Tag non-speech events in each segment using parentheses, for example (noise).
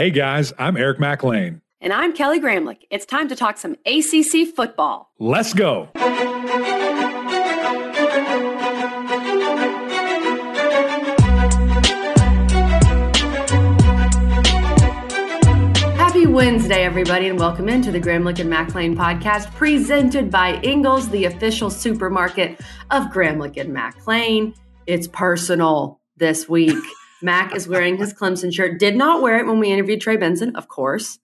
Hey guys, I'm Eric McLean. And I'm Kelly Gramlich. It's time to talk some ACC football. Let's go. Happy Wednesday, everybody, and welcome into the Gramlich and McLean podcast presented by Ingles, the official supermarket of Gramlich and McLean. It's personal this week. Mac is wearing his Clemson shirt. Did not wear it when we interviewed Trey Benson, of course.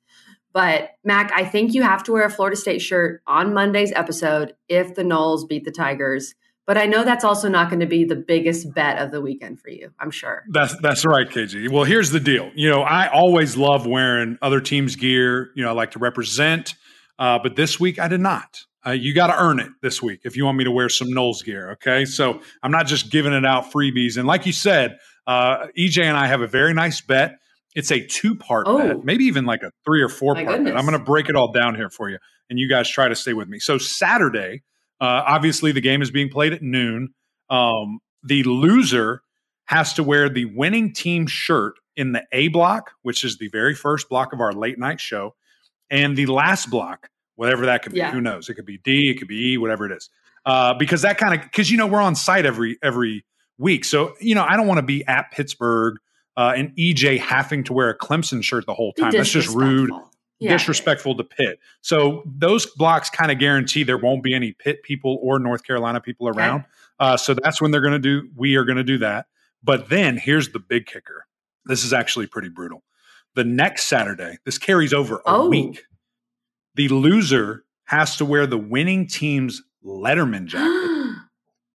But Mac, I think you have to wear a Florida State shirt on Monday's episode if the Noles beat the Tigers. But I know that's also not going to be the biggest bet of the weekend for you. I'm sure. That's that's right, KG. Well, here's the deal. You know, I always love wearing other teams' gear. You know, I like to represent. Uh, but this week I did not. Uh, you got to earn it this week if you want me to wear some Noles gear. Okay, so I'm not just giving it out freebies. And like you said, uh, EJ and I have a very nice bet. It's a two part oh. bet, maybe even like a three or four part bet. I'm going to break it all down here for you, and you guys try to stay with me. So Saturday, uh, obviously the game is being played at noon. Um, the loser has to wear the winning team shirt in the A block, which is the very first block of our late night show, and the last block, whatever that could be. Yeah. Who knows? It could be D, it could be E, whatever it is. Uh, because that kind of because you know we're on site every every week. So, you know, I don't want to be at Pittsburgh uh, and EJ having to wear a Clemson shirt the whole time. That's just rude, yeah. disrespectful to Pitt. So those blocks kind of guarantee there won't be any Pitt people or North Carolina people around. Okay. Uh, so that's when they're going to do, we are going to do that. But then here's the big kicker. This is actually pretty brutal. The next Saturday, this carries over a oh. week. The loser has to wear the winning team's Letterman jacket. (gasps) (gasps) (gasps)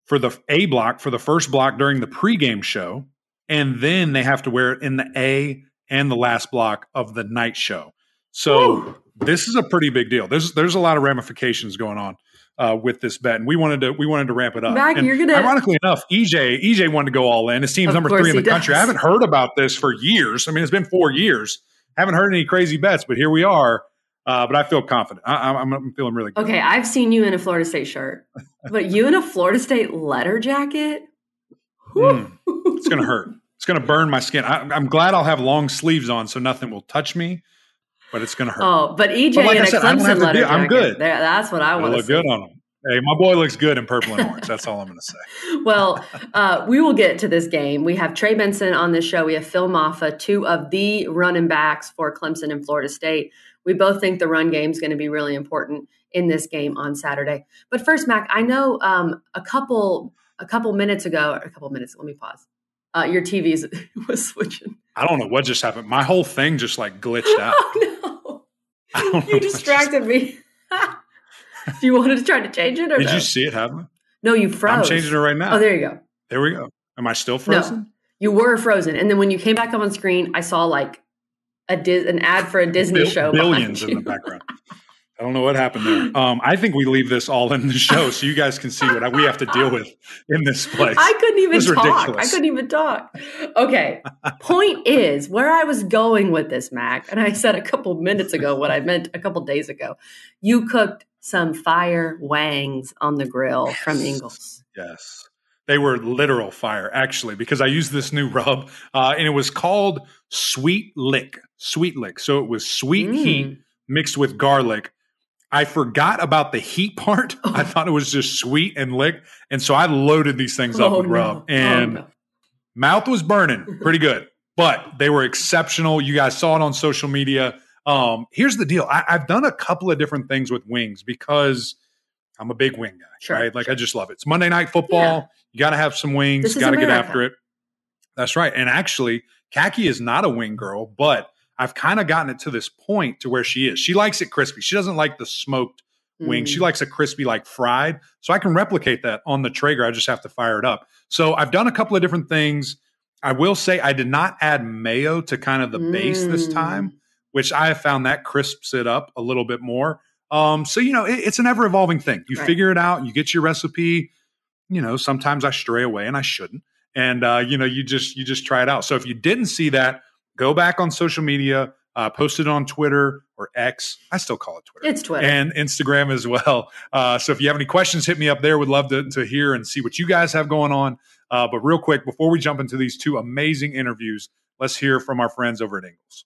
for the A block for the first block during the pregame show, and then they have to wear it in the A and the last block of the night show. So this is a pretty big deal. There's there's a lot of ramifications going on uh, with this bet, and we wanted to we wanted to ramp it up. Mac, you're gonna ironically enough, EJ EJ wanted to go all in. His team's number three in the country. I haven't heard about this for years. I mean, it's been four years. Haven't heard any crazy bets, but here we are. Uh, but I feel confident. I, am feeling really good. Okay, I've seen you in a Florida State shirt, but you in a Florida State letter jacket? Mm, it's going to hurt. It's going to burn my skin. I, am glad I'll have long sleeves on so nothing will touch me, but it's going to hurt. Oh, but EJ but like in a said, Clemson letter be, jacket. I'm good. There, that's what I want to look good on him. Hey, my boy looks good in purple and orange. That's all I'm going to say. (laughs) well, uh, we will get to this game. We have Trey Benson on this show. We have Phil Mafah, two of the running backs for Clemson and Florida State. We both think the run game is going to be really important in this game on Saturday. But first, Mac, I know um, a couple a couple minutes ago, a couple minutes. Let me pause. Uh, your TV (laughs) was switching. I don't know what just happened. My whole thing just like glitched (laughs) out. Oh no! (laughs) You distracted me. Do you want to try to change it? Or Did no? you see it happen? No, you froze. I'm changing it right now. Oh, there you go. There we go. Am I still frozen? No, you were frozen, and then when you came back up on screen, I saw like a Dis- an ad for a Disney Bill- show. Billions in the background. I don't know what happened there. (gasps) Um, I think we leave this all in the show so you guys can see what we have to deal with in this place. I couldn't even talk. Ridiculous. I couldn't even talk. Okay. Point is where I was going with this, Mac, and I said a couple minutes ago what I meant a couple days ago. You cooked some fire wangs on the grill yes. from Ingles. Yes. They were literal fire, actually, because I used this new rub, uh, and it was called Sweet Lick. Sweet Lick. So it was sweet mm. heat mixed with garlic. I forgot about the heat part. Oh. (laughs) I thought it was just sweet and lick, and so I loaded these things up oh, with rub, oh, and oh, no. mouth was burning pretty good. but they were exceptional. You guys saw it on social media. Um, here's the deal: I, have done a couple of different things with wings because I'm a big wing guy, sure, right? Like sure. I just love it. It's Monday Night Football. Yeah. You got to have some wings. You got to get after it. That's right. And actually, Khaki is not a wing girl, but I've kind of gotten it to this point to where she is. She likes it crispy. She doesn't like the smoked mm. wing. She likes a crispy, like fried. So I can replicate that on the Traeger. I just have to fire it up. So I've done a couple of different things. I will say I did not add mayo to kind of the mm. base this time, mm. which I have found that crisps it up a little bit more. Um, so you know, it, it's an ever evolving thing. You right. figure it out, you get your recipe. You know, sometimes I stray away and I shouldn't. And uh, you know, you just you just try it out. So if you didn't see that, go back on social media, uh, post it on Twitter or X. I still call it Twitter. It's Twitter and Instagram as well. Uh, so if you have any questions, hit me up there. Would love to, to hear and see what you guys have going on. Uh, but real quick, before we jump into these two amazing interviews, let's hear from our friends over at Ingles.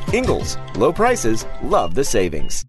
Ingles, low prices, love the savings.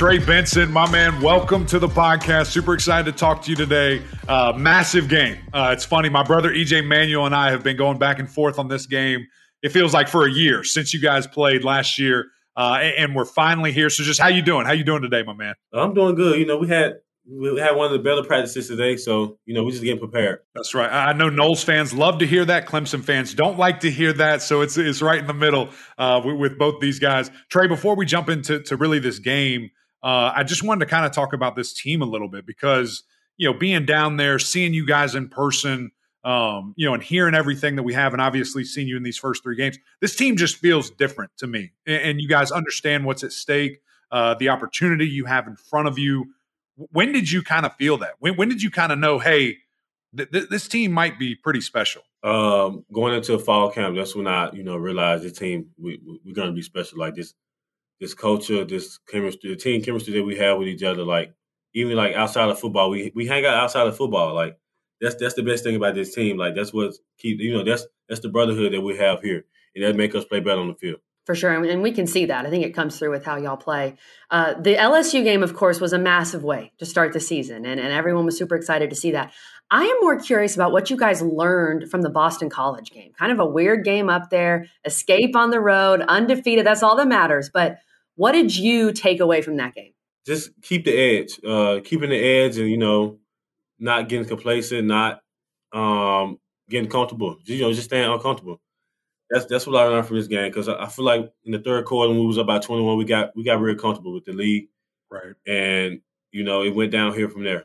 Trey Benson, my man, welcome to the podcast. Super excited to talk to you today. Uh, massive game. Uh, it's funny, my brother EJ Manuel and I have been going back and forth on this game. It feels like for a year since you guys played last year, uh, and we're finally here. So, just how you doing? How you doing today, my man? I'm doing good. You know, we had we had one of the better practices today, so you know we just getting prepared. That's right. I know Noles fans love to hear that. Clemson fans don't like to hear that. So it's it's right in the middle uh, with, both these guys. Trey, before we jump into to really this game, uh, I just wanted to kind of talk about this team a little bit because you know being down there, seeing you guys in person, um, you know, and hearing everything that we have, and obviously seeing you in these first three games, this team just feels different to me. And, and you guys understand what's at stake, uh, the opportunity you have in front of you. When did you kind of feel that? When, when did you kind of know, hey, th- th- this team might be pretty special? Um, going into fall camp, that's when I, you know, realized the team we, we're going to be special. Like this, this culture, this chemistry, the team chemistry that we have with each other. Like even like outside of football, we we hang out outside of football. Like that's that's the best thing about this team. Like that's what keep you know that's that's the brotherhood that we have here, and that make us play better on the field for sure. And we can see that. I think it comes through with how y'all play. Uh, the LSU game, of course, was a massive way to start the season, and, and everyone was super excited to see that. I am more curious about what you guys learned from the Boston College game. Kind of a weird game up there, escape on the road, undefeated. That's all that matters. But what did you take away from that game? Just keep the edge, uh, keeping the edge, and you know, not getting complacent, not um, getting comfortable. You know, just staying uncomfortable that's that's what I learned from this game because I, I, feel like in the third quarter when we was up by twenty one, we got we got real comfortable with the lead, right? And you know it went down here from there.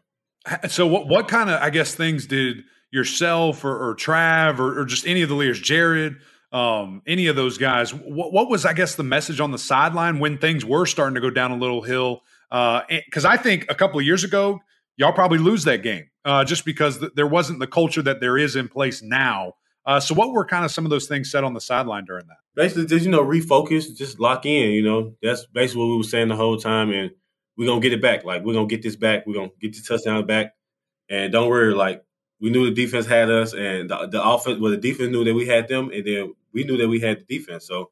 So what what kind of I guess things did yourself or, or Trav or, or, just any of the leaders, Jared, um, any of those guys? What, what, was I guess the message on the sideline when things were starting to go down a little hill? Because uh, I think a couple of years ago, y'all probably lose that game uh, just because th- there wasn't the culture that there is in place now. Uh, so, what were kind of some of those things said on the sideline during that? Basically, just you know, refocus, just lock in. You know, that's basically what we were saying the whole time, and we're gonna get it back. Like we're gonna get this back. We're gonna get the touchdown back, and don't worry. Like we knew the defense had us, and the, the offense, well, the defense knew that we had them, and then we knew that we had the defense. So,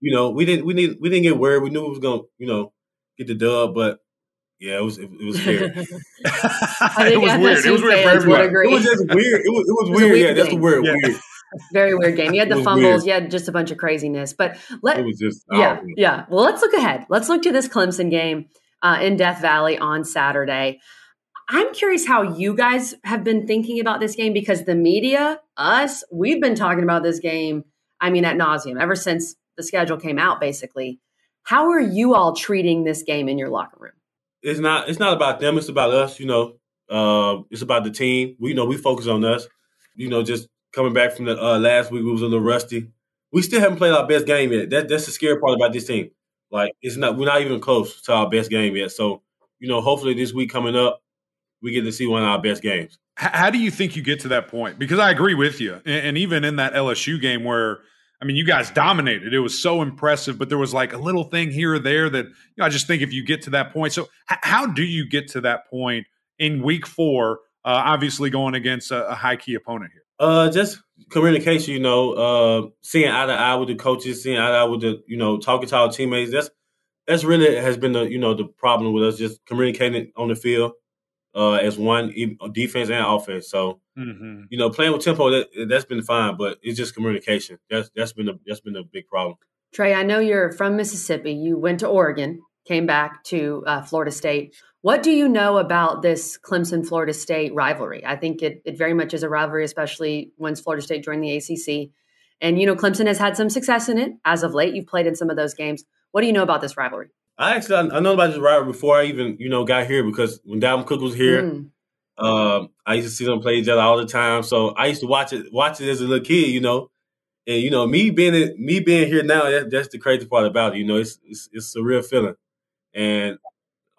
you know, we didn't we didn't we didn't get worried. We knew we was gonna you know get the dub, but yeah, it was it, it was scary. (laughs) (laughs) it was weird. It was weird for everyone. It was just weird. It was, it was, it was weird. Yeah, that's the word. Yeah. Weird. Very weird game. You had (laughs) the fumbles. Weird. You had just a bunch of craziness. But let it was just yeah, oh. yeah. Well, let's look ahead. Let's look to this Clemson game uh, in Death Valley on Saturday. I'm curious how you guys have been thinking about this game because the media, us, we've been talking about this game. I mean, at nauseum ever since the schedule came out. Basically, how are you all treating this game in your locker room? It's not it's not about them. It's about us. You know, uh, it's about the team. We you know we focus on us. You know, just coming back from the uh, last week, we was a little rusty. We still haven't played our best game yet. That, that's the scary part about this team. Like it's not we're not even close to our best game yet. So you know, hopefully this week coming up, we get to see one of our best games. How do you think you get to that point? Because I agree with you, and even in that LSU game where I mean, you guys dominated. It was so impressive, but there was like a little thing here or there that you know, I just think if you get to that point. So, h- how do you get to that point in week four? Uh, obviously, going against a, a, high key opponent here. Uh, just communication. You know, uh, seeing eye to eye with the coaches, seeing eye to eye with the you know talking to our teammates. That's that's really has been the you know the problem with us just communicating on the field uh, as one defense and offense. So mm-hmm. you know, playing with tempo that that's been fine, but it's just communication. That's that's been a that's been a big problem. Trey, I know you're from Mississippi. You went to Oregon, came back to uh, Florida State. What do you know about this Clemson Florida State rivalry? I think it, it very much is a rivalry, especially once Florida State joined the ACC. And, you know, Clemson has had some success in it as of late. You've played in some of those games. What do you know about this rivalry? I actually I know about this rivalry before I even you know got here because when Dalvin Cook was here, mm. um, I used to see them play each other all the time. So I used to watch it watch it as a little kid, you know. And you know, me being me being here now, that, that's the crazy part about it. You know, it's, it's it's a real feeling, and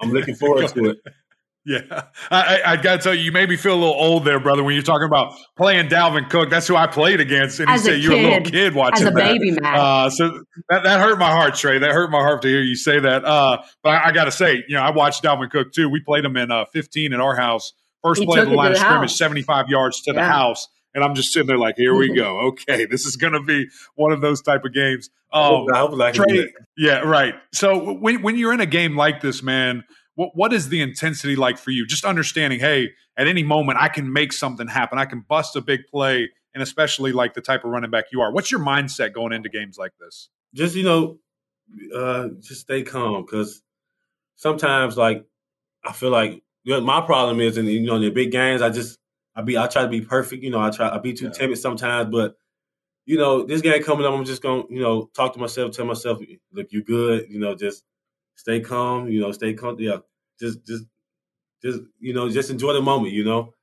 I'm looking forward to it. (laughs) Yeah, I, I, got to tell you, you made me feel a little old there, brother. When you're talking about playing Dalvin Cook, that's who I played against, and as you say you're a little kid watching as a that. baby, man. Uh, so that, that hurt my heart, Trey. That hurt my heart to hear you say that. Uh, but I, I got to say, you know, I watched Dalvin Cook too. We played him in uh, 15 at our house. First he play of the line of scrimmage, house. 75 yards to yeah. the house. And I'm just sitting there like, here we (laughs) go. Okay, this is going to be one of those type of games. Um, I hope, I hope Trey, yeah, right. So when when you're in a game like this, man, what what is the intensity like for you? Just understanding, hey, at any moment I can make something happen. I can bust a big play, and especially like the type of running back you are. What's your mindset going into games like this? Just you know, uh, just stay calm because sometimes like I feel like you know, my problem is, in you know, in the big games, I just I be I try to be perfect. You know, I try I be too yeah. timid sometimes, but you know, this game coming up, I'm just gonna you know talk to myself, tell myself, look, you're good. You know, just stay calm. You know, stay calm. Yeah, just just just you know, just enjoy the moment. You know.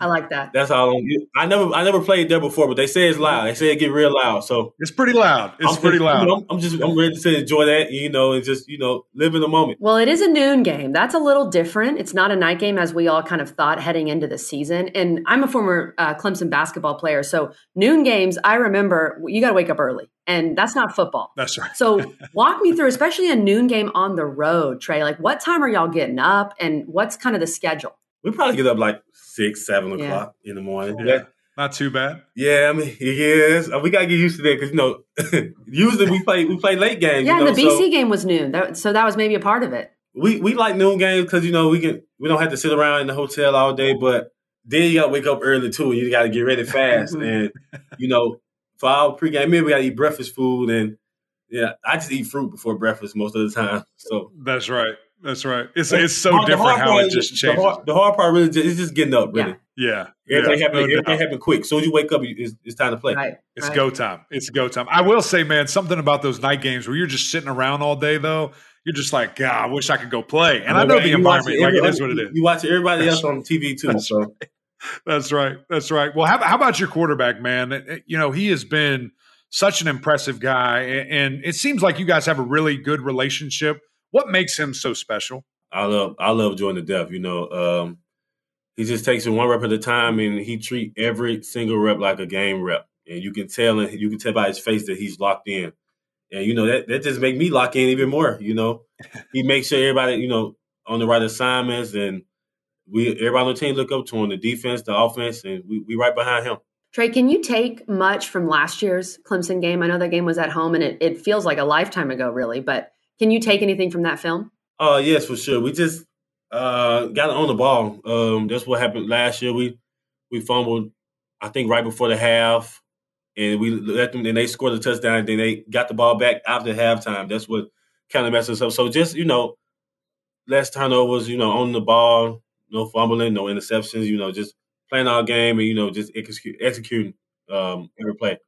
I like that. That's all. I never I never played there before, but they say it's loud. They say it get real loud. So it's pretty loud. It's I'm pretty loud. You know, I'm just I'm ready to say enjoy that. You know, and just you know live in the moment. Well, it is a noon game. That's a little different. It's not a night game as we all kind of thought heading into the season. And I'm a former uh, Clemson basketball player, so noon games. I remember you got to wake up early and that's not football. That's right. so (laughs) walk me through, especially a noon game on the road, Trey. Like, what time are y'all getting up, and what's kind of the schedule? We probably get up like six, seven yeah. o'clock in the morning. Yeah. yeah. Not too bad. Yeah, I mean, yes, we gotta get used to that because you know, (laughs) usually we play we play late games. Yeah, you know, the BC so game was noon, that, so that was maybe a part of it. We we like noon games because you know we can we don't have to sit around in the hotel all day, but then you gotta wake up early too, and you gotta get ready fast, (laughs) and you know, for our pregame meal, we gotta eat breakfast food, and yeah, I just eat fruit before breakfast most of the time. So that's right. That's right. It's it's so the different how it just changes. The hard, the hard, part really just, is just getting up. Really. Yeah. yeah. Everything yeah. happen. No everything happen quick. So as you wake up, it's, it's time to play. Right. It's right. go time. It's go time. I will say, man, something about those night games where you're just sitting around all day, though. You're just like, God, I wish I could go play. And I know, the environment, like it is what it is. You watch everybody else on TV too. That's so. That's right. That's right. Well, how, how about your quarterback, man? You know, he has been such an impressive guy, and it seems like you guys have a really good relationship. What makes him so special? I love I love Jordan to death. You know, um, he just takes it one rep at a time, and he treat every single rep like a game rep. And you can tell, and you can tell by his face that he's locked in. And you know that that just make me lock in even more. You know, he makes sure everybody you know on the right assignments, and we everybody on the team look up to him. The defense, the offense, and we we right behind him. Trey, can you take much from last year's Clemson game? I know that game was at home, and it, it feels like a lifetime ago, really. But can you take anything from that film? Oh, uh, yes, for sure. We just uh, got on the ball. Um, that's what happened last year. We we fumbled, I think, right before the half, and we let them. And they scored a touchdown. And then they got the ball back after halftime. That's what kind of messed us up. So just you know, less turnovers. You know, on the ball, no fumbling, no interceptions. You know, just playing our game and you know just execute, executing um, every play.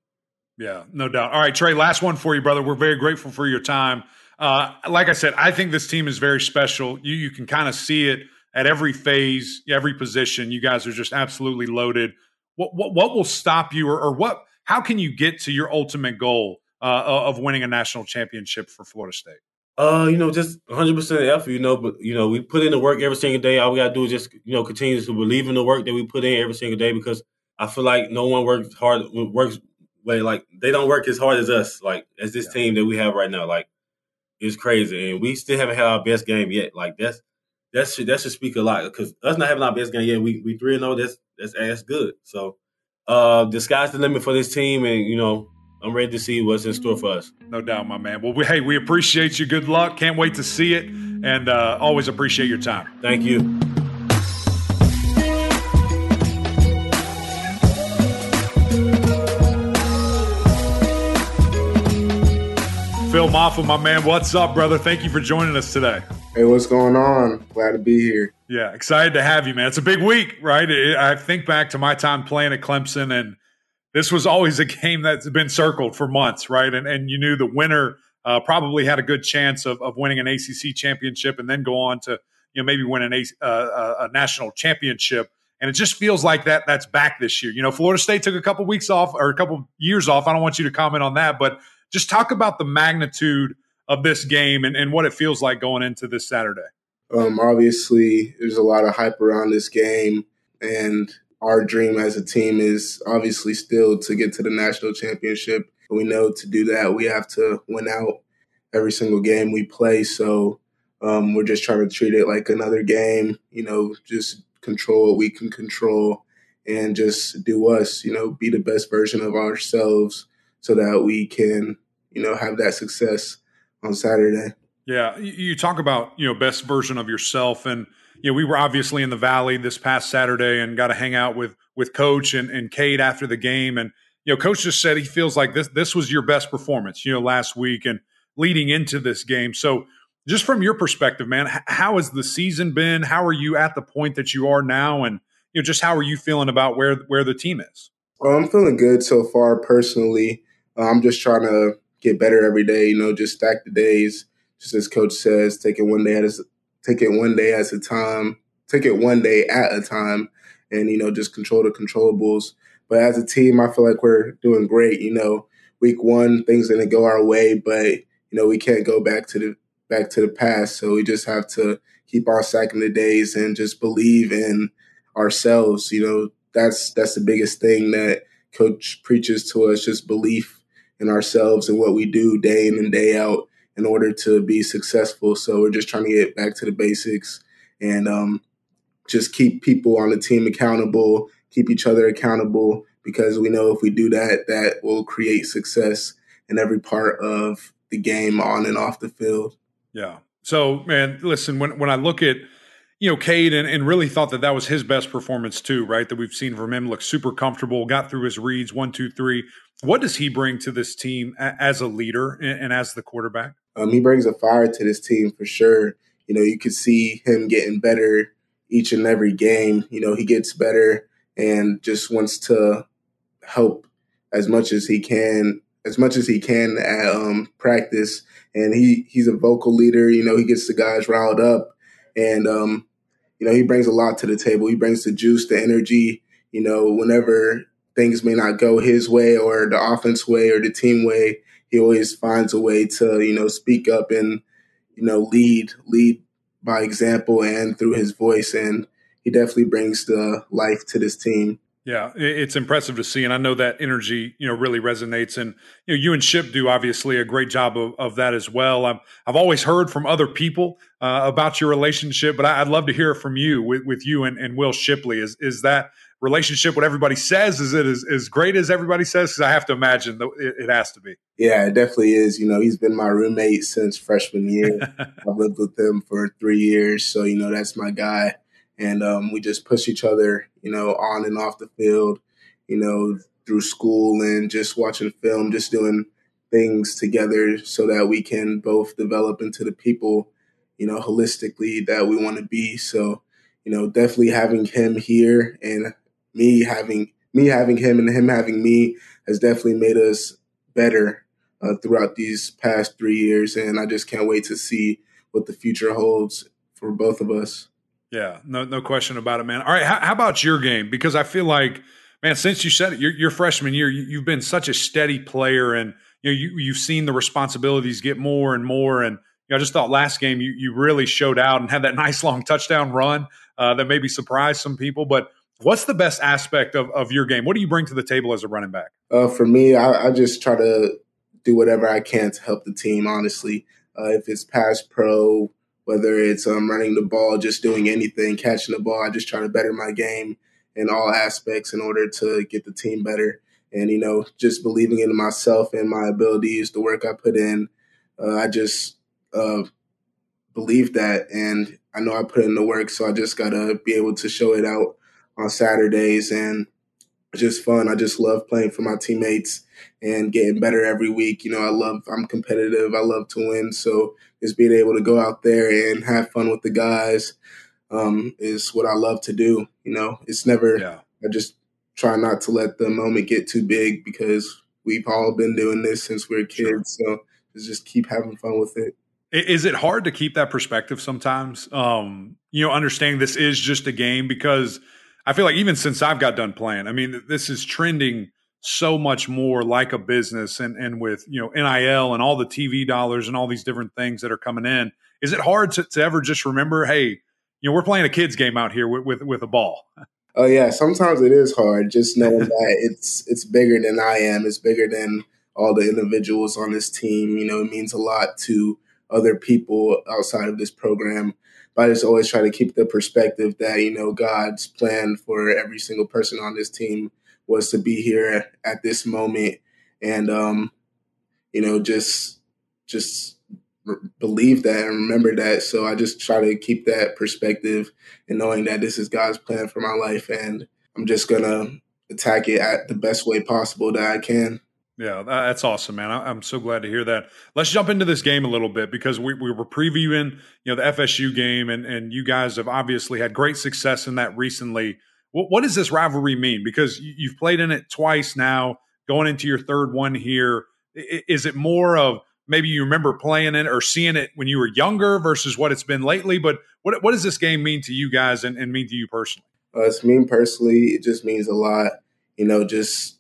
Yeah, no doubt. All right, Trey. Last one for you, brother. We're very grateful for your time. Uh, like I said, I think this team is very special. You you can kind of see it at every phase, every position. You guys are just absolutely loaded. What what, what will stop you, or, or what? How can you get to your ultimate goal uh, of winning a national championship for Florida State? Uh, you know, just 100 percent effort. You know, but you know, we put in the work every single day. All we gotta do is just you know continue to believe in the work that we put in every single day because I feel like no one works hard works way like they don't work as hard as us like as this yeah. team that we have right now. Like it's crazy, and we still haven't had our best game yet. Like that's that should that should speak a lot because us not having our best game yet, we we three and zero. Oh, that's that's that's good. So uh, the sky's the limit for this team, and you know I'm ready to see what's in store for us. No doubt, my man. Well, we, hey, we appreciate you. Good luck. Can't wait to see it, and uh, always appreciate your time. Thank you. Phil Mafah, my man. What's up, brother? Thank you for joining us today. Hey, what's going on? Glad to be here. Yeah, excited to have you, man. It's a big week, right? I think back to my time playing at Clemson, and this was always a game that's been circled for months, right? And and you knew the winner uh, probably had a good chance of, of winning an ACC championship and then go on to you know maybe win an a, uh, a national championship. And it just feels like that that's back this year. You know, Florida State took a couple weeks off or a couple years off. I don't want you to comment on that, but just talk about the magnitude of this game and, and what it feels like going into this Saturday. Um, obviously, there's a lot of hype around this game, and our dream as a team is obviously still to get to the national championship. We know to do that, we have to win out every single game we play. So um, we're just trying to treat it like another game, you know, just control what we can control and just do us, you know, be the best version of ourselves so that we can, you know, have that success on Saturday. Yeah, you talk about you know best version of yourself, and you know we were obviously in the Valley this past Saturday and got to hang out with with Coach and and Cade after the game, and you know Coach just said he feels like this this was your best performance, you know, last week and leading into this game. So just from your perspective, man, how has the season been? How are you at the point that you are now, and you know just how are you feeling about where where the team is? Well, I'm feeling good so far personally. Uh, I'm just trying to get better every day. You know, just stack the days just as coach says, taking one day at a take it one day at a time, take it one day at a time, and you know just control the controllables. But as a team, I feel like we're doing great. You know, week one things didn't go our way, but you know we can't go back to the back to the past. So we just have to keep on stacking the days and just believe in ourselves. You know, that's that's the biggest thing that coach preaches to us: just belief in ourselves and what we do day in and day out in order to be successful. So we're just trying to get back to the basics and um, just keep people on the team accountable, keep each other accountable, because we know if we do that, that will create success in every part of the game on and off the field. Yeah. So, man, listen, when, when I look at, you know, Cade and, and really thought that that was his best performance too, right? That we've seen from him look super comfortable, got through his reads one, two, three. What does he bring to this team as a leader and, and as the quarterback? Um, he brings a fire to this team for sure. You know, you could see him getting better each and every game. You know, he gets better and just wants to help as much as he can, as much as he can at um, practice. And he he's a vocal leader. You know, he gets the guys riled up, and um, you know, he brings a lot to the table. He brings the juice, the energy. You know, whenever things may not go his way or the offense way or the team way, he always finds a way to you know speak up and you know lead lead by example and through his voice and he definitely brings the life to this team yeah, it's impressive to see, and I know that energy, you know, really resonates. And you know, you and Ship do obviously a great job of, of that as well. i have always heard from other people uh, about your relationship, but I, would love to hear from you with, with you and, and Will Shipley. Is is that relationship what everybody says? Is it as, as great as everybody says? Because I have to imagine that it, it, has to be. Yeah, it definitely is. You know, he's been my roommate since freshman year. (laughs) I've lived with him for three years, so you know that's my guy and um, we just push each other, you know, on and off the field, you know, through school and just watching film, just doing things together so that we can both develop into the people, you know, holistically that we want to be. So, you know, definitely having him here and me having me having him and him having me has definitely made us better uh, throughout these past three years, and I just can't wait to see what the future holds for both of us. Yeah, no, no question about it, man. All right, how, how, about your game? Because I feel like, man, since you said it, your, your freshman year, you, have been such a steady player, and you know you you've seen the responsibilities get more and more. And you know, I just thought last game you you really showed out and had that (laughs) nice long touchdown run uh, that maybe surprised some people. But what's the best aspect of, of your game? What do you bring to the table as a running back? Uh, for me, I, I, just try to do whatever I can to help the team. Honestly, uh, if it's pass pro whether it's um, running the ball, just doing anything, catching the ball. I just try to better my game in all aspects in order to get the team better. And, you know, just believing in myself and my abilities, the work I put in. Uh, I just uh, believe that. And I know I put in the work, so I just got to be able to show it out on Saturdays. And just fun. I just love playing for my teammates and getting better every week. You know, I love, I'm competitive. I love to win. So just being able to go out there and have fun with the guys um, is what I love to do. You know, it's never, yeah. I just try not to let the moment get too big because we've all been doing this since we are kids. Sure. So just keep having fun with it. Is it hard to keep that perspective sometimes? Um, you know, understanding this is just a game because I feel like even since I've got done playing, I mean, this is trending so much more like a business and, and with, you know, NIL and all the TV dollars and all these different things that are coming in. Is it hard to, to ever just remember, hey, you know, we're playing a kids game out here with, with, with a ball? (laughs) Oh yeah, sometimes it is hard just knowing (laughs) that it's it's bigger than I am. It's bigger than all the individuals on this team. You know, it means a lot to other people outside of this program. But I just always try to keep the perspective that, you know, God's plan for every single person on this team was to be here at this moment and um, you know, just just believe that and remember that. So I just try to keep that perspective and knowing that this is God's plan for my life and I'm just gonna attack it at the best way possible that I can. Yeah, that's awesome, man. I'm so glad to hear that. Let's jump into this game a little bit because we, we were previewing, you know, the FSU game, and and you guys have obviously had great success in that recently. What, what does this rivalry mean? Because you've played in it twice now, going into your third one here. Is it more of maybe you remember playing it or seeing it when you were younger versus what it's been lately? But what what does this game mean to you guys and, and mean to you personally? Uh, it's mean personally. It just means a lot. You know, just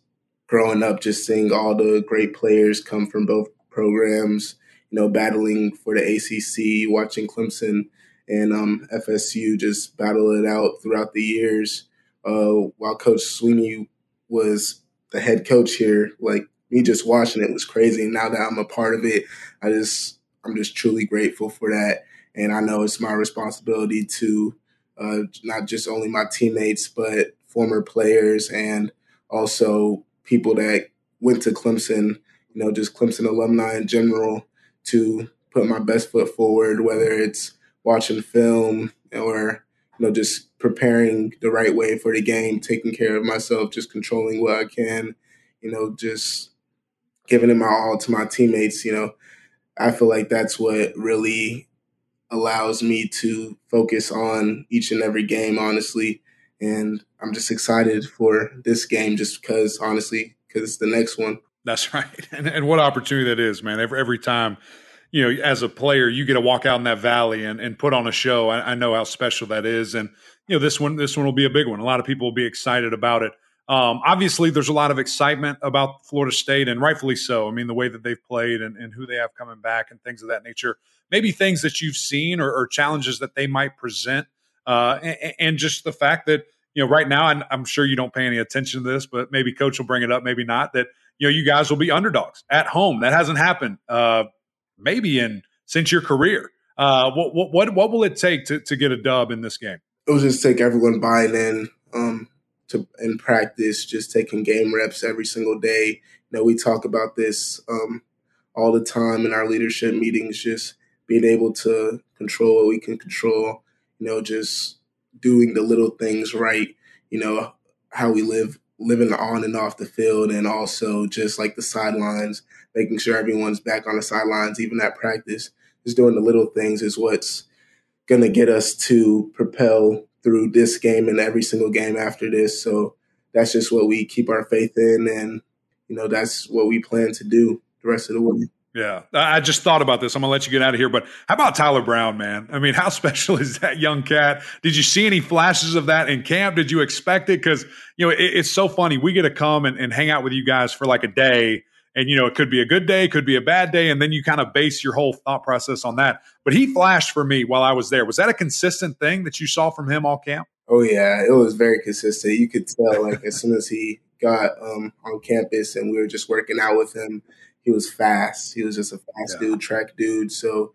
growing up, just seeing all the great players come from both programs, you know, battling for the ACC, watching Clemson and um, FSU just battle it out throughout the years. Uh, while Coach Swinney was the head coach here, like me just watching it was crazy. And now that I'm a part of it, I just I'm just truly grateful for that. And I know it's my responsibility to uh, not just only my teammates, but former players and also people that went to Clemson, you know, just Clemson alumni in general, to put my best foot forward, whether it's watching film or, you know, just preparing the right way for the game, taking care of myself, just controlling what I can, you know, just giving it my all to my teammates, you know. I feel like that's what really allows me to focus on each and every game, honestly. And I'm just excited for this game just because, honestly, because it's the next one. That's (laughs) right. And, and what opportunity that is, man. Every, every time, you know, as a player, you get to walk out in that valley and, and put on a show. I, I know how special that is. And, you know, this one, this one will be a big one. A lot of people will be excited about it. Um, obviously, there's a lot of excitement about Florida State, and rightfully so. I mean, the way that they've played and, and who they have coming back and things of that nature. Maybe things that you've seen or, or challenges that they might present, uh, and, and, just the fact that you know, right now, I'm, I'm sure you don't pay any attention to this, but maybe coach will bring it up, maybe not. That you know, you guys will be underdogs at home. That hasn't happened, uh, maybe in since your career. Uh, what, what what what will it take to to get a dub in this game? It was just take everyone buying in um, to in practice, just taking game reps every single day. You know, we talk about this um, all the time in our leadership meetings. Just being able to control what we can control. You know, just doing the little things right, you know, how we live living on and off the field and also just like the sidelines, making sure everyone's back on the sidelines, even at practice. Just doing the little things is what's gonna get us to propel through this game and every single game after this. So that's just what we keep our faith in and you know, that's what we plan to do the rest of the way. Yeah, I just thought about this. I'm gonna let you get out of here, but how about Tyler Brown, man? I mean, how (laughs) special is that young cat? Did you see any flashes of that in camp? Did you expect it? Because you know, it, it's so funny. We get to come and, and hang out with you guys for like a day, and you know, it could be a good day, could be a bad day, and then you kind of base your whole thought process on that. But he flashed for me while I was there. Was that a consistent thing that you saw from him all camp? Oh yeah, it was very consistent. You could tell, like as soon as he got um, on campus and we were just working out with him he was fast. He was just a fast yeah. dude, track dude. So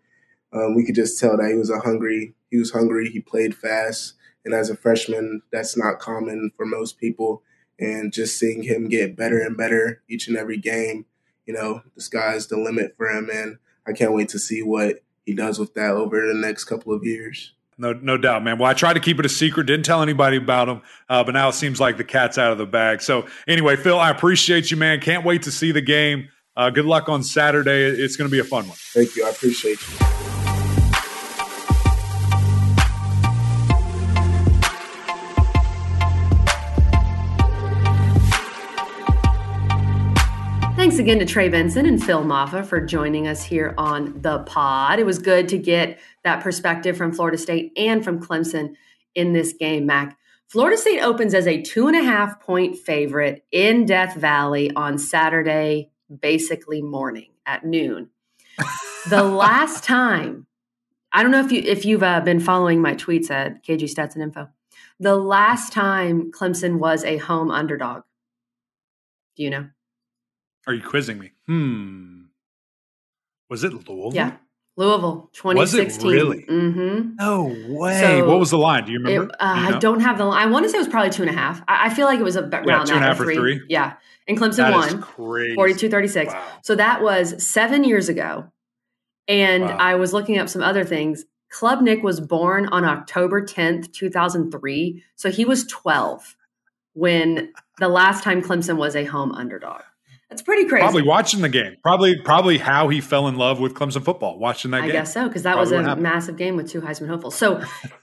um, we could just tell that he was a hungry. He was hungry. He played fast, and as a freshman, that's not common for most people. And just seeing him get better and better each and every game, you know, the sky's the limit for him. And I can't wait to see what he does with that over the next couple of years. No, no doubt, man. Well, I tried to keep it a secret, didn't tell anybody about him, uh, but now it seems like the cat's out of the bag. So, anyway, Phil, I appreciate you, man. Can't wait to see the game. Uh, good luck on Saturday. It's going to be a fun one. Thank you. I appreciate you. Again to Trey Benson and Phil Mafah for joining us here on the pod. It was good to get that perspective from Florida State and from Clemson in this game, Mac. Florida State opens as a two and a half point favorite in Death Valley on Saturday, basically morning at noon. (laughs) the last time, I don't know if you if you've uh, been following my tweets at KG Stats and Info. The last time Clemson was a home underdog. Do you know? Are you quizzing me? Hmm. Was it Louisville? Yeah. Louisville, 2016. Was it really? Mm-hmm. No way. So what was the line? Do you remember? It, uh, Do you know? I don't have the line. I want to say it was probably two and a half. I, I feel like it was around Yeah, two and a half or three. Yeah. And Clemson That won crazy. 42 36. Wow. So that was seven years ago. And Wow. I was looking up some other things. Klubnik was born on October 10th, 2003. So he was 12 when the last time Clemson was a home underdog. That's pretty crazy. Probably watching the game. Probably, probably how he fell in love with Clemson football. Watching that I game. I guess so, because that Probably was a massive game with two Heisman hopefuls. So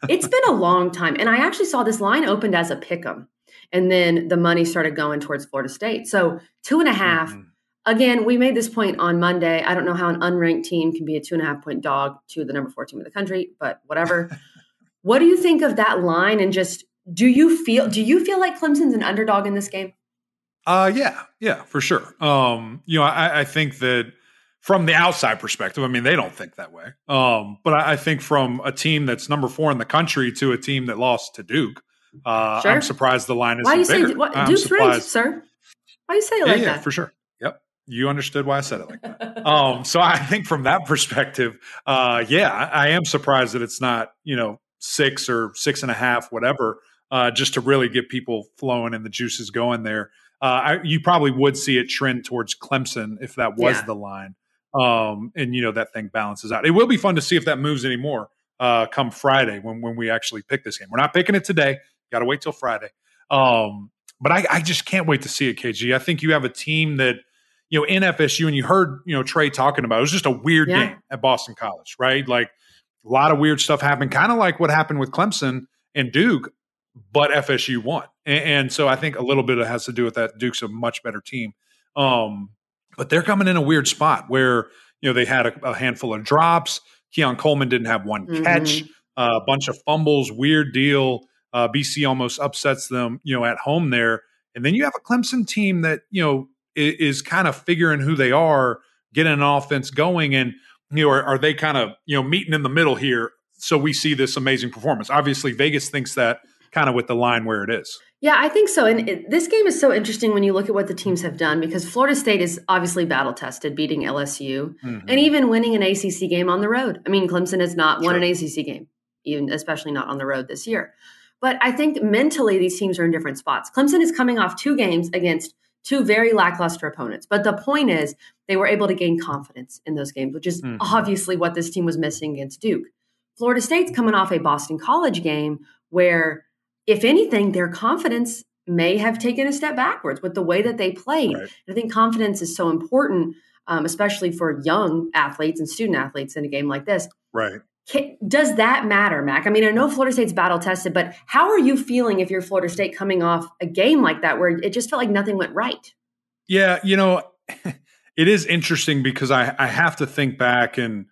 it's been a long time. And I actually saw this line opened as a pick 'em. And then the money started going towards Florida State. So two and a half. Mhm. Again, we made this point on Monday. I don't know how an unranked team can be a two and a half point dog to the number four team in the country, but whatever. (laughs) what do you think of that line? And just do you feel do you feel like Clemson's an underdog in this game? Uh, yeah, yeah, for sure. Um, you know, I, I think that from the outside perspective, I mean, they don't think that way. Um, but I, I think from a team that's number four in the country to a team that lost to Duke, uh, Sure. I'm surprised the line is Why you say what, Duke's surprised. sir? Why you say it Yeah, like yeah, that? for sure. Yep, you understood why I said it like that. (laughs) um, so I think from that perspective, uh, yeah, I, I am surprised that it's not you know six or six and a half, whatever, uh, just to really get people flowing and the juices going there. Uh, I, you probably would see it trend towards Clemson if that was Yeah. the line, um, and you know that thing balances out. It will be fun to see if that moves anymore uh, come Friday when when we actually pick this game. We're not picking it today. Got to wait till Friday. Um, but I, I just can't wait to see it, KG. I think you have a team that you know in FSU, and you heard you know Trey talking about. It was just a weird Yeah. game at Boston College, right? Like a lot of weird stuff happened, kind of like what happened with Clemson and Duke, but FSU won, and, and so I think a little bit of it has to do with that. Duke's a much better team, um, but they're coming in a weird spot where you know they had a, a handful of drops. Keon Coleman didn't have one Mhm. catch, uh, a bunch of fumbles, weird deal. Uh, BC almost upsets them, you know, at home there, and then you have a Clemson team that you know is, is kind of figuring who they are, getting an offense going, and you know, are, are they kind of you know meeting in the middle here? So we see this amazing performance. Obviously, Vegas thinks that kind of with the line where it is. Yeah, I think so. And it, this game is so interesting when you look at what the teams have done because Florida State is obviously battle tested, beating LSU Mm-hmm. and even winning an ACC game on the road. I mean, Clemson has not won Sure. an ACC game, even especially not on the road this year. But I think mentally these teams are in different spots. Clemson is coming off two games against two very lackluster opponents. But the point is, they were able to gain confidence in those games, which is Mhm. obviously what this team was missing against Duke. Florida State's coming off a Boston College game where, if anything, their confidence may have taken a step backwards with the way that they played. Right. I think confidence is so important, um, especially for young athletes and student athletes in a game like this. right. Does that matter, Mac? I mean, I know Florida State's battle tested, but how are you feeling if you're Florida State coming off a game like that where it just felt like nothing went right? Yeah, you know, (laughs) it is interesting because I, I have to think back and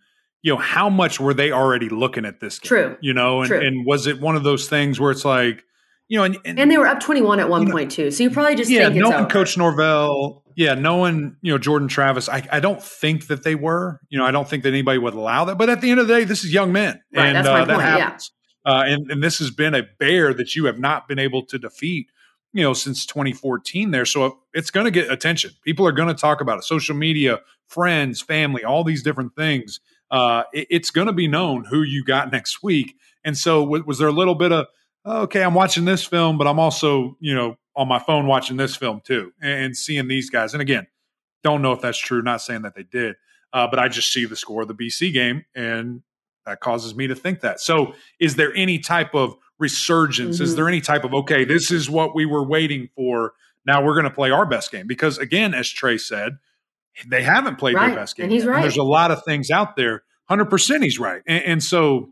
you know how much were they already looking at this game? True. You know, and, True. and was it one of those things where it's like, you know, and, and, And they were up 21 at one You know, point too. So you probably just yeah, knowing over. Coach Norvell, yeah, knowing you know Jordan Travis, I, I don't think that they were. You know, I don't think that anybody would allow that. But at the end of the day, this is young men, Right, and that's my uh, that point, yeah. happens. Uh, and and this has been a bear that you have not been able to defeat. You know, since 2014 there. So it's going to get attention. People are going to talk about it. Social media, friends, family, all these different things. Uh, it- it's going to be known who you got next week. And so, w- was there a little bit of okay? I'm watching this film, but I'm also you know on my phone watching this film too, and, and seeing these guys. And again, don't know if that's true. Not saying that they did, uh, but I just see the score of the BC game, and that causes me to think that. So, is there any type of resurgence? Is Mhm. there any type of okay? This is what we were waiting for. Now we're going to play our best game because, again, as Trey said, they haven't played Right, their best game. and he's right. there's a lot of things out there. Hundred percent, he's right. And, and so,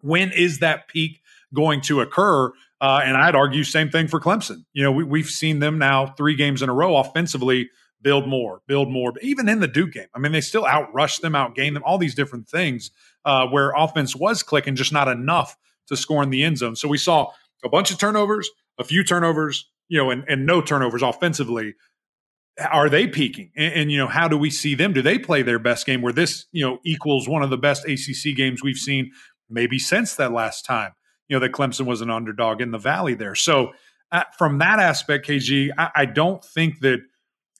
when is that peak going to occur? Uh, and I'd argue same thing for Clemson. You know, we, we've seen them now three games in a row offensively build more, build more. But even in the Duke game, I mean, they still outrushed them, outgained them, all these different things uh, where offense was clicking, just not enough to score in the end zone. So we saw a bunch of turnovers, a few turnovers, you know, and, and no turnovers offensively. Are they peaking? And, and, you know, how do we see them? Do they play their best game where this, you know, equals one of the best ACC games we've seen maybe since that last time, you know, that Clemson was an underdog in the Valley there. So, uh, from that aspect, KG, I, I, don't think that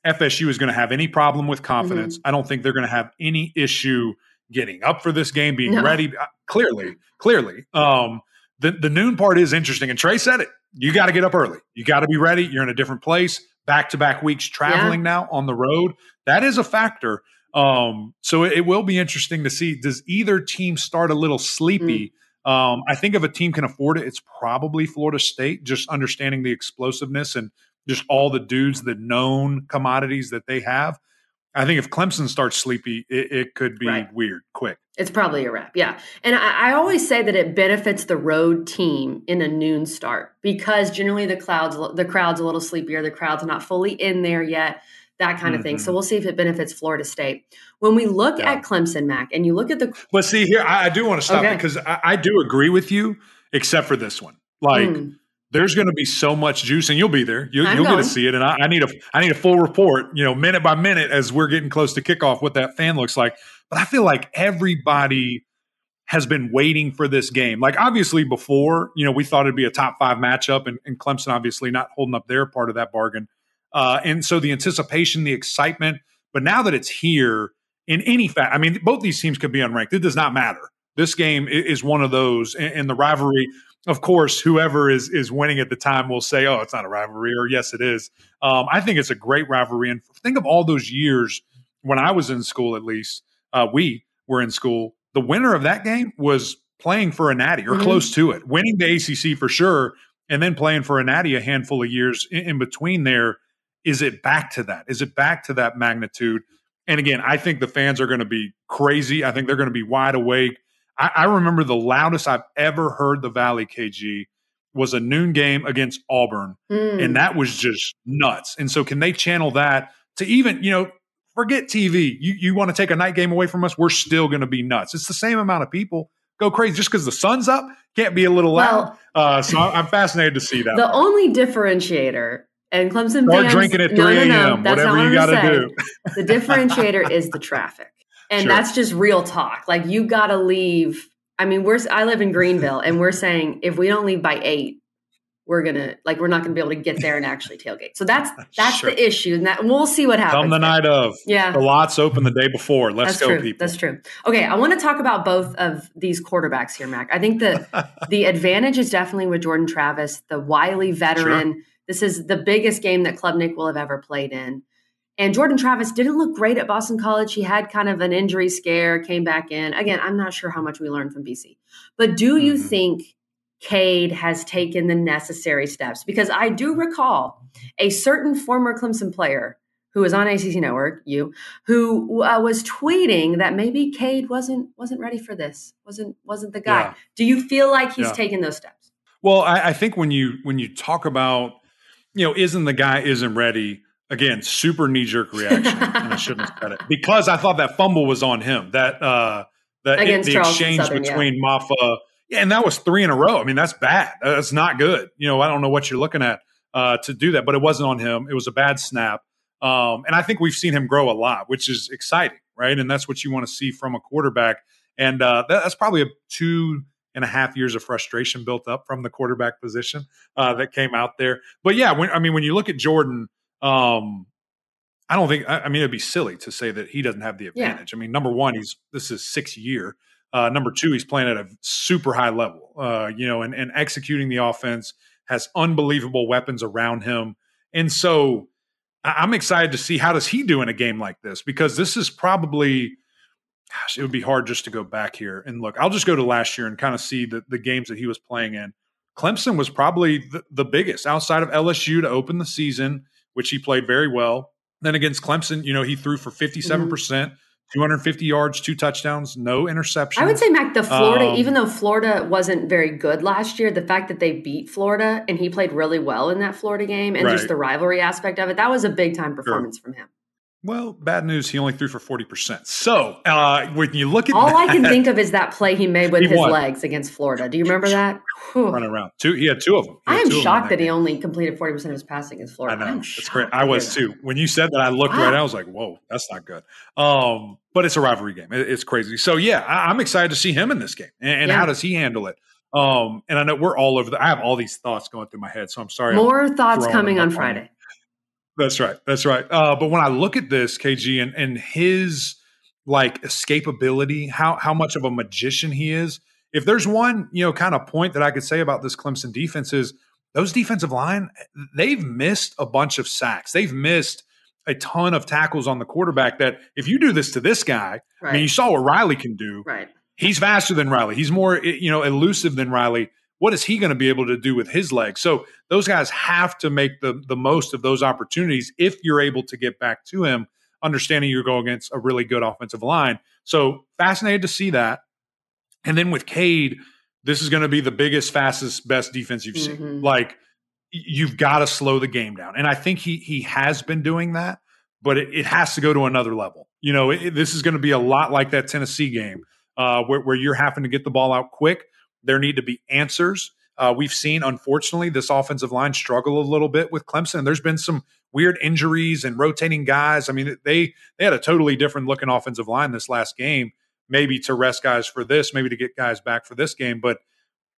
FSU is going to have any problem with confidence. Mm-hmm. I don't think they're going to have any issue getting up for this game, being no. ready. Uh, clearly, clearly. Um, the, the noon part is interesting. And Trey said it. You got to get up early. You got to be ready. You're in a different place. Back to back weeks traveling yeah. now on the road. That is a factor. Um, so it, it, will be interesting to see. Does either team start a little sleepy? Mm. Um, I think if a team can afford it, it's probably Florida State, just understanding the explosiveness and just all the dudes, the known commodities that they have. I think if Clemson starts sleepy, it, it could be right. weird quick. It's probably a wrap, yeah. And I, I, always say that it benefits the road team in a noon start because generally the clouds, the crowd's a little sleepier, the crowd's not fully in there yet, that kind mm-hmm. of thing. So mm-hmm. we'll see if it benefits Florida State. When we look yeah. at Clemson, Mac, and you look at the, but see here, I, I do want to stop okay. because I, I, do agree with you, except for this one, like. Mm there's going to be so much juice, and you'll be there. You, will get to see it, and I, I, need a I need a full report, you know, minute by minute as we're getting close to kickoff, what that fan looks like. But I feel like everybody has been waiting for this game. Like obviously before, you know, we thought it'd be a top five matchup, and, and Clemson obviously not holding up their part of that bargain. Uh, and so the anticipation, the excitement, but now that it's here, in any fact, I mean, both these teams could be unranked. It does not matter. This game is one of those, and, and the rivalry of course, whoever is is winning at the time will say, "Oh, it's not a rivalry," or "Yes, it is." Um, I think it's a great rivalry, and think of all those years when I was in school. At least uh, we were in school. The winner of that game was playing for a natty or mm-hmm. close to it, winning the ACC for sure, and then playing for a natty a handful of years in, in between. There, is it back to that? Is it back to that magnitude? And again, I think the fans are going to be crazy. I think they're going to be wide awake. I, I remember the loudest I've ever heard the Valley KG was a noon game against Auburn, mm. and that was just nuts. And so, can they channel that to even you know forget TV? You you want to take a night game away from us? We're still going to be nuts. It's the same amount of people go crazy just because the sun's up. Can't be a little loud. Well, uh, so I'm fascinated to see that. The only differentiator and Clemson or fans drinking at 3 a.m. No, no, no, whatever you got to do. the differentiator is the traffic. And sure. that's just real talk. Like you got to leave. I mean, we're I live in Greenville, and we're saying if we don't leave by eight, we're gonna like we're not gonna be able to get there and actually tailgate. So that's (laughs) that's sure. the issue, and that and we'll see what happens. Come the night of, yeah, the lots open the day before. Let's that's go, true. people. That's true. Okay, I want to talk about both of these quarterbacks here, Mac. I think the (laughs) the advantage is definitely with Jordan Travis, the wily veteran. Sure. This is the biggest game that Klubnik will have ever played in. And Jordan Travis didn't look great at Boston College. He had kind of an injury scare, came back in. Again, I'm not sure how much we learned from BC. But do you mm-hmm. think Cade has taken the necessary steps? Because I do recall a certain former Clemson player who was on ACC Network, you, who uh, was tweeting that maybe Cade wasn't wasn't ready for this, wasn't wasn't the guy. Yeah. Do you feel like he's yeah. taken those steps? Well, I, I think when you when you talk about, you know, isn't the guy isn't ready again, super knee jerk reaction, and I shouldn't have said it because I thought that fumble was on him. That uh, that it, the exchange Southern, between yeah. Mafah, yeah, and that was three in a row. I mean, that's bad. That's not good. You know, I don't know what you're looking at uh, to do that, but it wasn't on him. It was a bad snap, um, and I think we've seen him grow a lot, which is exciting, right? And that's what you want to see from a quarterback. And uh, that, that's probably a two and a half years of frustration built up from the quarterback position uh, that came out there. But yeah, when, I mean, when you look at Jordan um, I don't think. I, I, mean, it'd be silly to say that he doesn't have the advantage. Yeah. I mean, number one, he's this is sixth year. Uh, number two, he's playing at a super high level. Uh, you know, and and executing the offense has unbelievable weapons around him, and so I'm excited to see how does he do in a game like this because this is probably. Gosh, it would be hard just to go back here and look. I'll just go to last year and kind of see the, the games that he was playing in. Clemson was probably the, the biggest outside of LSU to open the season which he played very well. Then against Clemson, you know, he threw for 57%, percent mm hmm 250 yards, two touchdowns, no interceptions. I would say, Mac, the Florida, um, even though Florida wasn't very good last year, the fact that they beat Florida and he played really well in that Florida game and right. just the rivalry aspect of it, that was a big time performance sure. from him. Well, bad news. He only threw for forty percent. So uh, when you look at all that, I can think of is that play he made with He his won. legs against Florida. Do you remember that? Running around two, he had two of them. I am two of them in shocked that he only completed forty percent of his passing against I Florida. know I'm it's shocked great. I was too. When you said that, I looked Wow. right. I was like, "Whoa, that's not good." Um, but it's a rivalry game. It- it's crazy. So yeah, I, I'm excited to see him in this game. And, and Yeah. how does he handle it? Um, and I know we're all over. The, I have all these thoughts going through my head, so I'm sorry. I'm- More thoughts coming on Friday. That's right. That's right. Uh, but when I look at this, KG, and, and his like escapability, how how much of a magician he is. If there's one, you know, kind of point that I could say about this Clemson defense is those defensive line, they've missed a bunch of sacks. They've missed a ton of tackles on the quarterback that if you do this to this guy, I mean, you saw what Riley can do. Right. He's faster than Riley. He's more, you know, elusive than Riley. What is he going to be able to do with his legs? So those guys have to make the the most of those opportunities if you're able to get back to him, understanding you're going against a really good offensive line. So fascinated to see that. And then with Cade, this is going to be the biggest, fastest, best defense you've seen. Mhm. Like you've got to slow the game down, and I think he he has been doing that, but it, it has to go to another level. You know, it, this is going to be a lot like that Tennessee game uh, where, where you're having to get the ball out quick. There need to be answers. Uh, we've seen, unfortunately, this offensive line struggle a little bit with Clemson. There's been some weird injuries and rotating guys. I mean, they they had a totally different looking offensive line this last game. Maybe to rest guys for this, maybe to get guys back for this game, but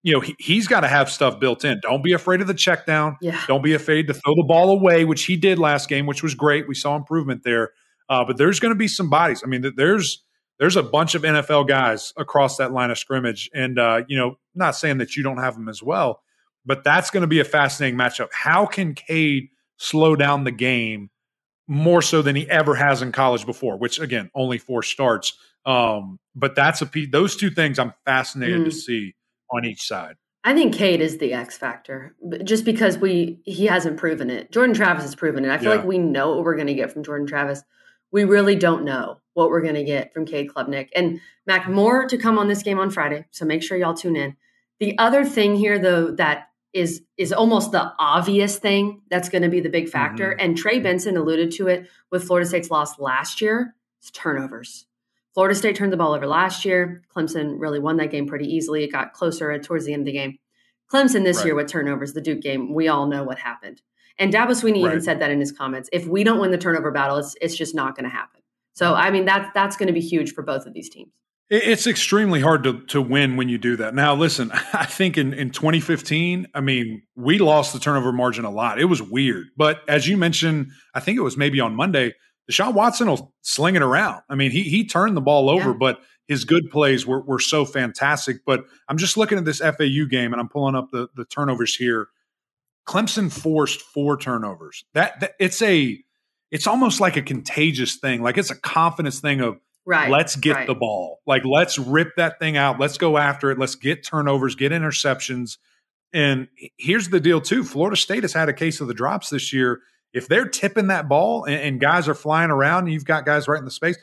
you know he, he's got to have stuff built in. Don't be afraid of the check down. Yeah. Don't be afraid to throw the ball away, which he did last game, which was great. We saw improvement there. Uh, but there's going to be some bodies. I mean, there's there's a bunch of NFL guys across that line of scrimmage, and uh, you know, not saying that you don't have them as well, but that's going to be a fascinating matchup. How can Cade slow down the game more so than he ever has in college before? Which again, only four starts. Um, but that's a piece. Those two things I'm fascinated to Mm. see on each side. I think Cade is the X factor, just because we he hasn't proven it. Jordan Travis has proven it. I feel Yeah. like we know what we're going to get from Jordan Travis. We really don't know what we're going to get from Cade Klubnik and Mac. More to come on this game on Friday, so make sure y'all tune in. The other thing here, though, that is is almost the obvious thing that's going to be the big factor, Mm-hmm. and Trey Benson alluded to it with Florida State's loss last year. It's turnovers. Florida State turned the ball over last year. Clemson really won that game pretty easily. It got closer towards the end of the game. Clemson this Right. year with turnovers, the Duke game, we all know what happened. And Dabo Swinney even said that in his comments. If we don't win the turnover battle, it's it's just not going to happen. So I mean that that's going to be huge for both of these teams. It's extremely hard to, to win when you do that. Now, listen, (laughs) I think in, in 2015, I mean, we lost the turnover margin a lot. It was weird. But as you mentioned, I think it was maybe on Monday, Deshaun Watson will sling it around. I mean, he he turned the ball over, Yeah. but his good plays were, were so fantastic. But I'm just looking at this FAU game and I'm pulling up the, the turnovers here. Clemson forced four turnovers. That, that it's a it's almost like a contagious thing. Like it's a confidence thing of Right. Let's get right. the ball. Like let's rip that thing out. Let's go after it. Let's get turnovers, get interceptions. And here's the deal too. Florida State has had a case of the drops this year. If they're tipping that ball and, and guys are flying around and you've got guys right in the space,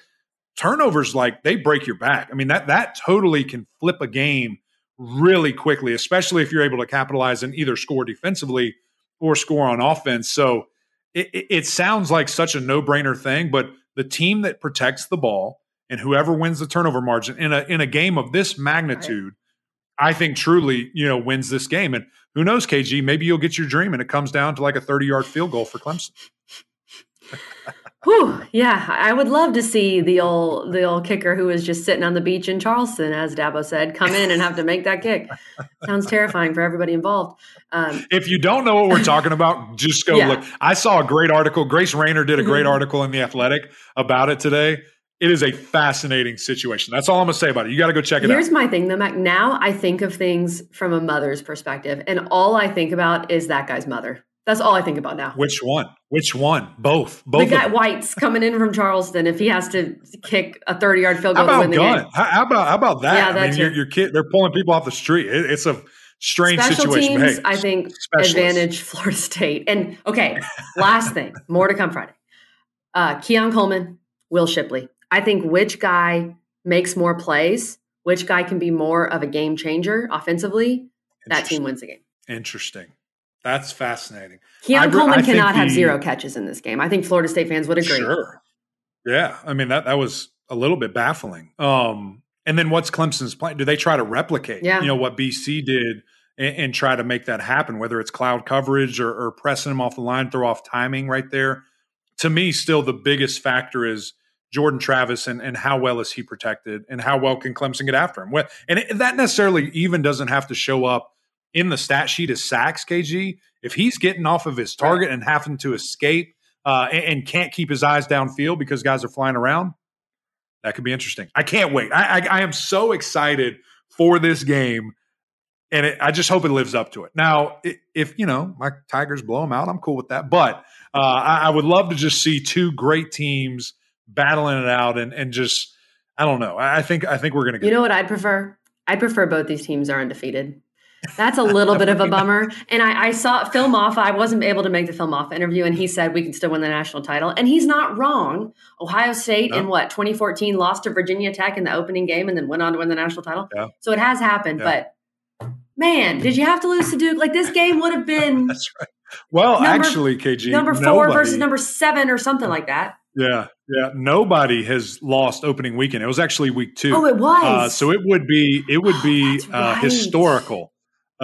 turnovers like they break your back. I mean, that that totally can flip a game really quickly, especially if you're able to capitalize and either score defensively or score on offense. So it, it, sounds like such a no-brainer thing, but the team that protects the ball and whoever wins the turnover margin in a in a game of this magnitude, I think truly, you know, wins this game. And who knows, KG, maybe you'll get your dream and it comes down to like a 30-yard field goal for Clemson. (laughs) Whew, yeah, I would love to see the old the old kicker who was just sitting on the beach in Charleston, as Dabo said, come in and have to make that kick. Sounds terrifying for everybody involved. Um, If you don't know what we're talking about, just go Yeah. look. I saw a great article. Grace Raynor did a great Mhm. article in The Athletic about it today. It is a fascinating situation. That's all I'm going to say about it. You got to go check it Here's out. Here's my thing though, Mac. Now I think of things from a mother's perspective, and all I think about is that guy's mother. That's all I think about now. Which one? Which one? Both. Both. the guy. White's coming in from Charleston. If he has to kick a 30 yard field How goal to win the gun? game, How, how about how about that? Yeah, I mean, your, your kid they're pulling people off the street. It, it's a strange special situation. teams, Hey, I think, advantage (laughs) Florida State. And okay, last thing, more to come Friday. Uh, Keon Coleman, Will Shipley. I think which guy makes more plays, which guy can be more of a game changer offensively, that team wins the game. Interesting. That's fascinating. I Keon I Coleman think cannot have the- zero catches in this game. I think Florida State fans would agree. Sure. Yeah, I mean that that was a little bit baffling. Um, and then what's Clemson's plan? Do they try to replicate, Yeah. you know, what BC did and, and try to make that happen? Whether it's cloud coverage or, or pressing them off the line, throw off timing right there. To me, still the biggest factor is Jordan Travis and, and how well is he protected and how well can Clemson get after him. And it, that necessarily even doesn't have to show up in the stat sheet as sacks, KG. If he's getting off of his target and having to escape uh, and, and can't keep his eyes downfield because guys are flying around, that could be interesting. I can't wait. I, I, I am so excited for this game, and it, I just hope it lives up to it. Now, if you know my Tigers blow them out, I'm cool with that. But uh, I, I would love to just see two great teams battling it out, and and just I don't know. I, think I think we're gonna get. You know what I'd prefer? I'd prefer both these teams are undefeated. That's a (laughs) little bit of a bummer. And I, I saw Phil Mafah. I wasn't able to make the Phil Mafah interview, and he said we can still win the national title. And he's not wrong. Ohio State in what 2014 lost to Virginia Tech in the opening game, and then went on to win the national title. Yeah. So it has happened. Yeah. But man, did you have to lose to Duke? Like this game would have been (laughs) That's right. Well, Number- actually, KG number four nobody- versus number seven or something like that. Yeah, yeah. Nobody has lost opening weekend. It was actually week two. Oh, it was. Uh, so it would be it would Oh, (gasps) be uh, right. historical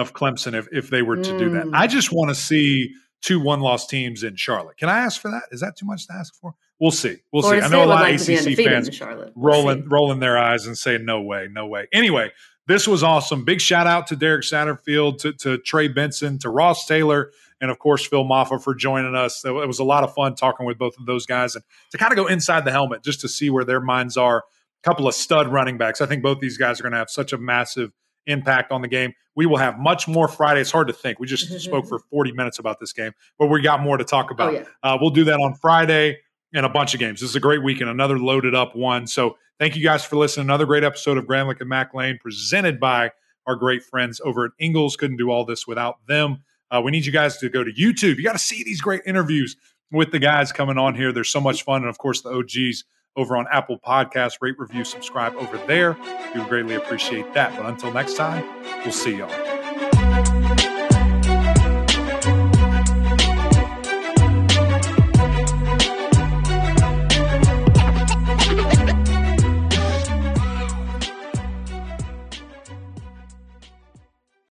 of Clemson if, if they were to do that. Mm. I just want to see two one loss teams in Charlotte. Can I ask for that? Is that too much to ask for? We'll see. We'll Florida see. I know a lot like of ACC fans. We'll rolling see. rolling their eyes and saying no way, no way. Anyway, this was awesome. Big shout out to Derek Satterfield, to, to Trey Benson, to Ross Taylor, and of course Phil Mafah for joining us. It was a lot of fun talking with both of those guys and to kind of go inside the helmet just to see where their minds are. A couple of stud running backs. I think both these guys are going to have such a massive impact on the game. We will have much more Friday. It's hard to think. We just (laughs) spoke for 40 minutes about this game, but we got more to talk about. Oh, yeah. Uh, we'll do that on Friday and a bunch of games. This is a great weekend, another loaded up one. So thank you guys for listening. Another great episode of Gramlich and Mac Lain presented by our great friends over at Ingles. Couldn't do all this without them. Uh, we need you guys to go to YouTube. You got to see these great interviews with the guys coming on here. They're so much fun. And of course, the OGs over on Apple Podcasts, rate, review, subscribe over there. We would greatly appreciate that. But until next time, we'll see y'all.